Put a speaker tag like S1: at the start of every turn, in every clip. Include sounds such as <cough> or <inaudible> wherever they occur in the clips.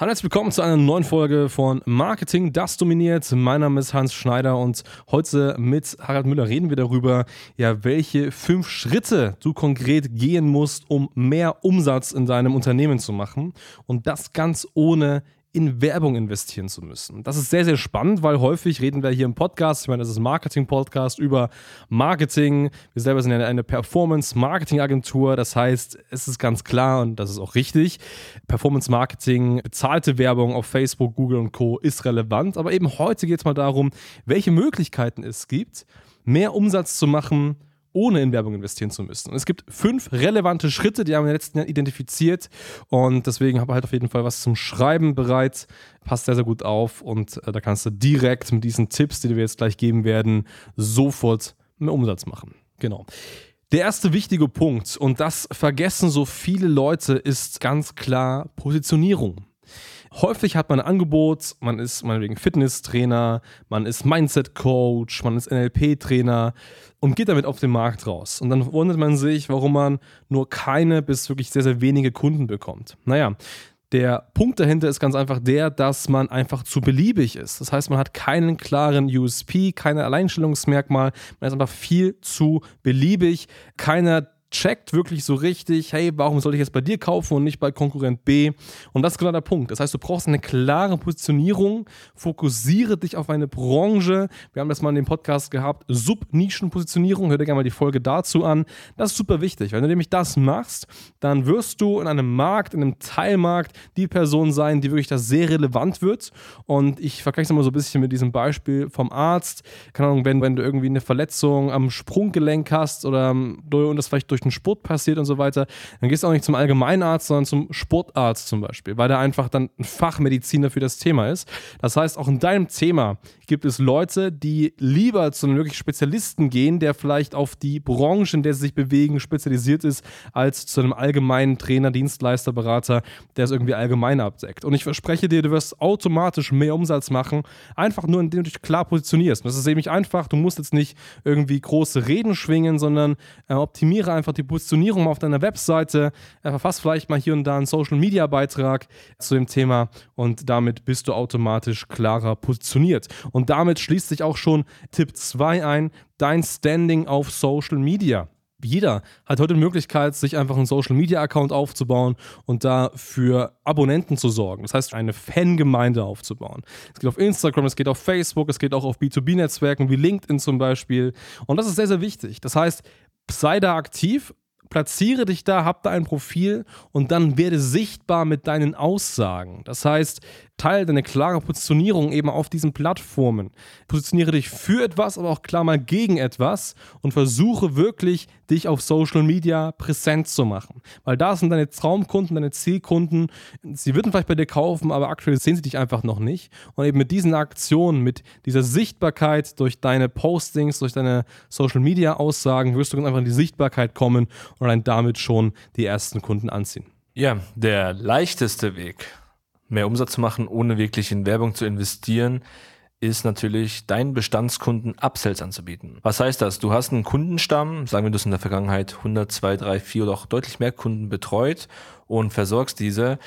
S1: Hallo, herzlich willkommen zu einer neuen Folge von Marketing, das dominiert. Mein Name ist Hans Schneider und heute mit Harald Müller reden wir darüber, ja, welche fünf Schritte du konkret gehen musst, um mehr Umsatz in deinem Unternehmen zu machen. Und das ganz ohne in Werbung investieren zu müssen. Das ist sehr, sehr spannend, weil häufig reden wir hier im Podcast, ich meine, das ist Marketing-Podcast über Marketing. Wir selber sind ja eine Performance-Marketing-Agentur. Das heißt, es ist ganz klar und das ist auch richtig, Performance-Marketing, bezahlte Werbung auf Facebook, Google und Co. ist relevant. Aber eben heute geht es mal darum, welche Möglichkeiten es gibt, mehr Umsatz zu machen, ohne in Werbung investieren zu müssen. Und es gibt fünf relevante Schritte, die haben wir in den letzten Jahren identifiziert und deswegen habe ich halt auf jeden Fall was zum Schreiben bereit. Passt sehr, sehr gut auf und äh, da kannst du direkt mit diesen Tipps, die wir jetzt gleich geben werden, sofort mehr Umsatz machen. Genau. Der erste wichtige Punkt, und das vergessen so viele Leute, ist ganz klar Positionierung. Häufig hat man ein Angebot, man ist meinetwegen Fitnesstrainer, man ist Mindset-Coach, man ist NLP-Trainer und geht damit auf den Markt raus. Und dann wundert man sich, warum man nur keine bis wirklich sehr, sehr wenige Kunden bekommt. Naja, der Punkt dahinter ist ganz einfach der, dass man einfach zu beliebig ist. Das heißt, man hat keinen klaren USP, kein Alleinstellungsmerkmal, man ist einfach viel zu beliebig. Keiner checkt wirklich so richtig, hey, warum soll ich jetzt bei dir kaufen und nicht bei Konkurrent B? Und das ist genau der Punkt. Das heißt, du brauchst eine klare Positionierung, fokussiere dich auf eine Branche. Wir haben das mal in dem Podcast gehabt, Subnischenpositionierung. Hör dir gerne mal die Folge dazu an. Das ist super wichtig. Wenn du nämlich das machst, dann wirst du in einem Markt, in einem Teilmarkt die Person sein, die wirklich da sehr relevant wird. Und ich vergleiche es mal so ein bisschen mit diesem Beispiel vom Arzt. Keine Ahnung, wenn, wenn du irgendwie eine Verletzung am Sprunggelenk hast oder und das vielleicht durch durch den Sport passiert und so weiter, dann gehst du auch nicht zum Allgemeinarzt, sondern zum Sportarzt zum Beispiel, weil der einfach dann ein Fachmediziner für das Thema ist. Das heißt, auch in deinem Thema gibt es Leute, die lieber zu einem wirklich Spezialisten gehen, der vielleicht auf die Branche, in der sie sich bewegen, spezialisiert ist, als zu einem allgemeinen Trainer, Dienstleister, Berater, der es irgendwie allgemein abdeckt. Und ich verspreche dir, du wirst automatisch mehr Umsatz machen, einfach nur indem du dich klar positionierst. das ist nämlich einfach, du musst jetzt nicht irgendwie große Reden schwingen, sondern äh, optimiere einfach die Positionierung auf deiner Webseite, äh, verfass vielleicht mal hier und da einen Social Media Beitrag zu dem Thema und damit bist du automatisch klarer positioniert. Und und damit schließt sich auch schon Tipp 2 ein, dein Standing auf Social Media. Jeder hat heute die Möglichkeit, sich einfach einen Social Media Account aufzubauen und da für Abonnenten zu sorgen. Das heißt, eine Fangemeinde aufzubauen. Es geht auf Instagram, es geht auf Facebook, es geht auch auf B2B-Netzwerken wie LinkedIn zum Beispiel. Und das ist sehr, sehr wichtig. Das heißt, sei da aktiv, platziere dich da, hab da ein Profil und dann werde sichtbar mit deinen Aussagen. Das heißt, teile deine klare Positionierung eben auf diesen Plattformen. Positioniere dich für etwas, aber auch klar mal gegen etwas und versuche wirklich, dich auf Social Media präsent zu machen. Weil da sind deine Traumkunden, deine Zielkunden. Sie würden vielleicht bei dir kaufen, aber aktuell sehen sie dich einfach noch nicht. Und eben mit diesen Aktionen, mit dieser Sichtbarkeit durch deine Postings, durch deine Social Media Aussagen, wirst du dann einfach in die Sichtbarkeit kommen und dann damit schon die ersten Kunden anziehen.
S2: Ja, der leichteste Weg, mehr Umsatz zu machen, ohne wirklich in Werbung zu investieren, ist natürlich deinen Bestandskunden Upsells anzubieten. Was heißt das? Du hast einen Kundenstamm, sagen wir, du hast in der Vergangenheit 100, 2, 3, 4 oder auch deutlich mehr Kunden betreut und versorgst diese.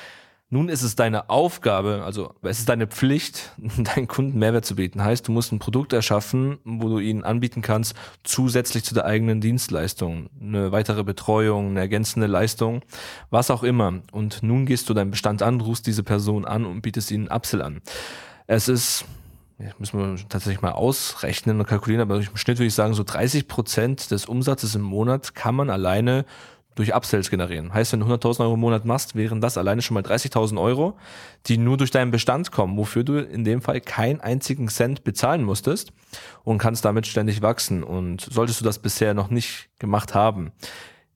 S2: Nun ist es deine Aufgabe, also es ist deine Pflicht, <laughs> deinen Kunden Mehrwert zu bieten. Heißt, du musst ein Produkt erschaffen, wo du ihnen anbieten kannst, zusätzlich zu der eigenen Dienstleistung, eine weitere Betreuung, eine ergänzende Leistung, was auch immer. Und nun gehst du deinen Bestand an, rufst diese Person an und bietest ihnen Upsell an. Es ist ja, müssen wir tatsächlich mal ausrechnen und kalkulieren, aber im Schnitt würde ich sagen, so 30 Prozent des Umsatzes im Monat kann man alleine durch Upsells generieren. Heißt, wenn du 100.000 Euro im Monat machst, wären das alleine schon mal 30.000 Euro, die nur durch deinen Bestand kommen, wofür du in dem Fall keinen einzigen Cent bezahlen musstest und kannst damit ständig wachsen. Und solltest du das bisher noch nicht gemacht haben,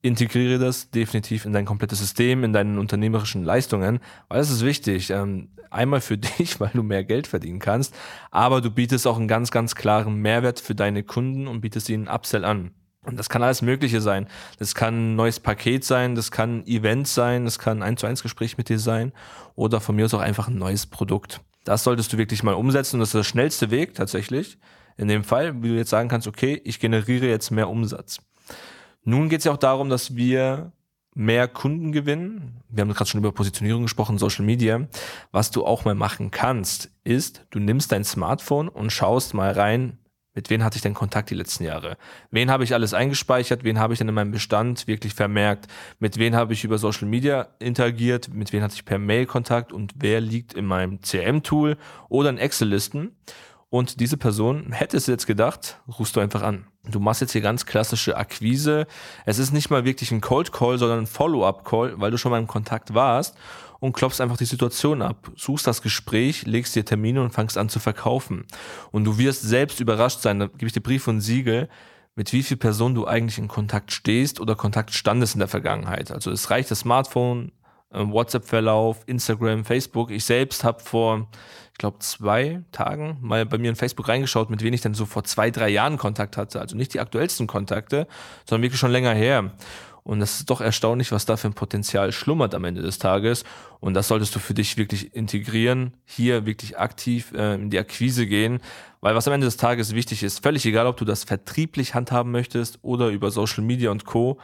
S2: integriere das definitiv in dein komplettes System, in deinen unternehmerischen Leistungen, weil das ist wichtig. Ähm, einmal für <laughs> dich, weil du mehr Geld verdienen kannst, aber du bietest auch einen ganz, ganz klaren Mehrwert für deine Kunden und bietest ihnen Upsell an. Und das kann alles Mögliche sein. Das kann ein neues Paket sein, das kann ein Event sein, das kann ein 1 zu 1 Gespräch mit dir sein oder von mir aus auch einfach ein neues Produkt. Das solltest du wirklich mal umsetzen und das ist der schnellste Weg tatsächlich. In dem Fall, wie du jetzt sagen kannst, okay, ich generiere jetzt mehr Umsatz. Nun geht es ja auch darum, dass wir mehr Kunden gewinnen. Wir haben gerade schon über Positionierung gesprochen, Social Media. Was du auch mal machen kannst, ist, du nimmst dein Smartphone und schaust mal rein, mit wem hatte ich denn Kontakt die letzten Jahre? Wen habe ich alles eingespeichert? Wen habe ich denn in meinem Bestand wirklich vermerkt? Mit wem habe ich über Social Media interagiert? Mit wem hatte ich per Mail Kontakt? Und wer liegt in meinem CRM-Tool oder in Excel-Listen? Und diese Person, hättest du jetzt gedacht, rufst du einfach an. Du machst jetzt hier ganz klassische Akquise. Es ist nicht mal wirklich ein Cold Call, sondern ein Follow-up-Call, weil du schon mal im Kontakt warst und klopfst einfach die Situation ab, suchst das Gespräch, legst dir Termine und fangst an zu verkaufen. Und du wirst selbst überrascht sein, da gebe ich dir Brief und Siegel, mit wie viel Personen du eigentlich in Kontakt stehst oder Kontakt standest in der Vergangenheit. Also es reicht das Smartphone, WhatsApp-Verlauf, Instagram, Facebook. Ich selbst habe vor, ich glaube, zwei Tagen mal bei mir in Facebook reingeschaut, mit wem ich dann so vor zwei, drei Jahren Kontakt hatte. Also nicht die aktuellsten Kontakte, sondern wirklich schon länger her. Und das ist doch erstaunlich, was da für ein Potenzial schlummert am Ende des Tages. Und das solltest du für dich wirklich integrieren, hier wirklich aktiv äh, in die Akquise gehen. Weil was am Ende des Tages wichtig ist, völlig egal, ob du das vertrieblich handhaben möchtest oder über Social Media und Co.,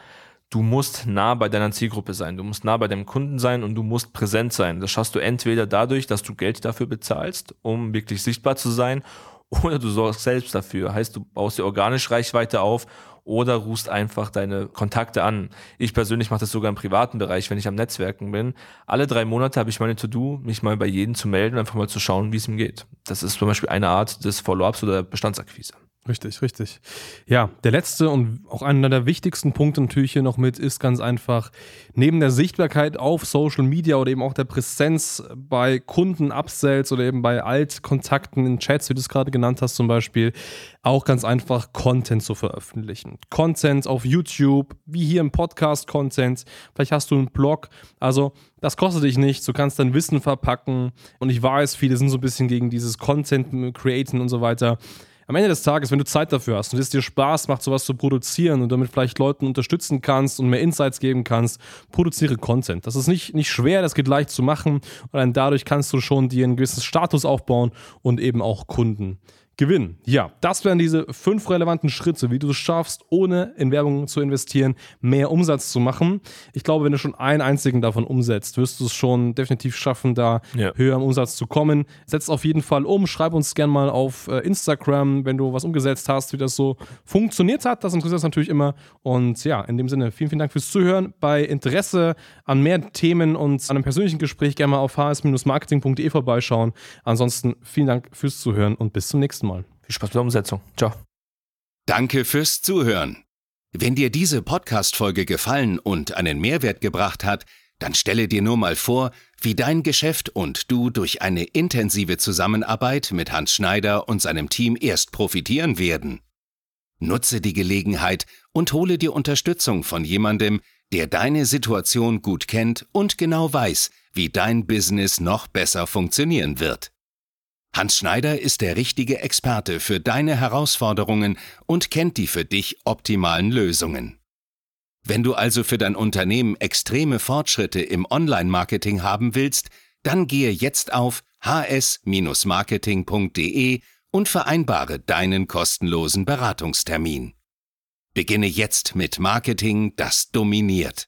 S2: du musst nah bei deiner Zielgruppe sein, du musst nah bei deinem Kunden sein und du musst präsent sein. Das schaffst du entweder dadurch, dass du Geld dafür bezahlst, um wirklich sichtbar zu sein, <laughs> oder du sorgst selbst dafür. Heißt, du baust dir organisch Reichweite auf oder rufst einfach deine Kontakte an. Ich persönlich mache das sogar im privaten Bereich, wenn ich am Netzwerken bin. Alle drei Monate habe ich meine To-Do, mich mal bei jedem zu melden, einfach mal zu schauen, wie es ihm geht. Das ist zum Beispiel eine Art des Follow-ups oder Bestandsakquise.
S1: Richtig, richtig. Ja, der letzte und auch einer der wichtigsten Punkte natürlich hier noch mit ist ganz einfach, neben der Sichtbarkeit auf Social Media oder eben auch der Präsenz bei Kunden, Upsells oder eben bei Altkontakten in Chats, wie du es gerade genannt hast zum Beispiel, auch ganz einfach Content zu veröffentlichen. Content auf YouTube, wie hier im Podcast Content, vielleicht hast du einen Blog, also das kostet dich nichts, du kannst dein Wissen verpacken. Und ich weiß, viele sind so ein bisschen gegen dieses Content createn und so weiter am Ende des Tages, wenn du Zeit dafür hast und es dir Spaß macht, sowas zu produzieren und damit vielleicht Leuten unterstützen kannst und mehr Insights geben kannst, produziere Content. Das ist nicht, nicht schwer, das geht leicht zu machen und dadurch kannst du schon dir einen gewissen Status aufbauen und eben auch Kunden gewinnen. Ja, das wären diese fünf relevanten Schritte, wie du es schaffst, ohne in Werbung zu investieren, mehr Umsatz zu machen. Ich glaube, wenn du schon einen einzigen davon umsetzt, wirst du es schon definitiv schaffen, da ja. höher im Umsatz zu kommen. Setz auf jeden Fall um. Schreib uns gerne mal auf äh, Instagram, wenn du was umgesetzt hast, wie das so funktioniert hat. Das interessiert uns natürlich immer. Und ja, in dem Sinne, vielen, vielen Dank fürs Zuhören. Bei Interesse an mehr Themen und an einem persönlichen Gespräch gerne mal auf hs-marketing.de vorbeischauen. Ansonsten vielen Dank fürs Zuhören und bis zum nächsten Mal nächsten Mal.
S2: Viel Spaß bei der Umsetzung. Ciao.
S3: Danke fürs Zuhören. Wenn dir diese Podcast-Folge gefallen und einen Mehrwert gebracht hat, dann stelle dir nur mal vor, wie dein Geschäft und du durch eine intensive Zusammenarbeit mit Hans Schneider und seinem Team erst profitieren werden. Nutze die Gelegenheit und hole dir Unterstützung von jemandem, der deine Situation gut kennt und genau weiß, wie dein Business noch besser funktionieren wird. Hans Schneider ist der richtige Experte für deine Herausforderungen und kennt die für dich optimalen Lösungen. Wenn du also für dein Unternehmen extreme Fortschritte im Online-Marketing haben willst, dann gehe jetzt auf hs-marketing.de und vereinbare deinen kostenlosen Beratungstermin. Beginne jetzt mit Marketing, das dominiert.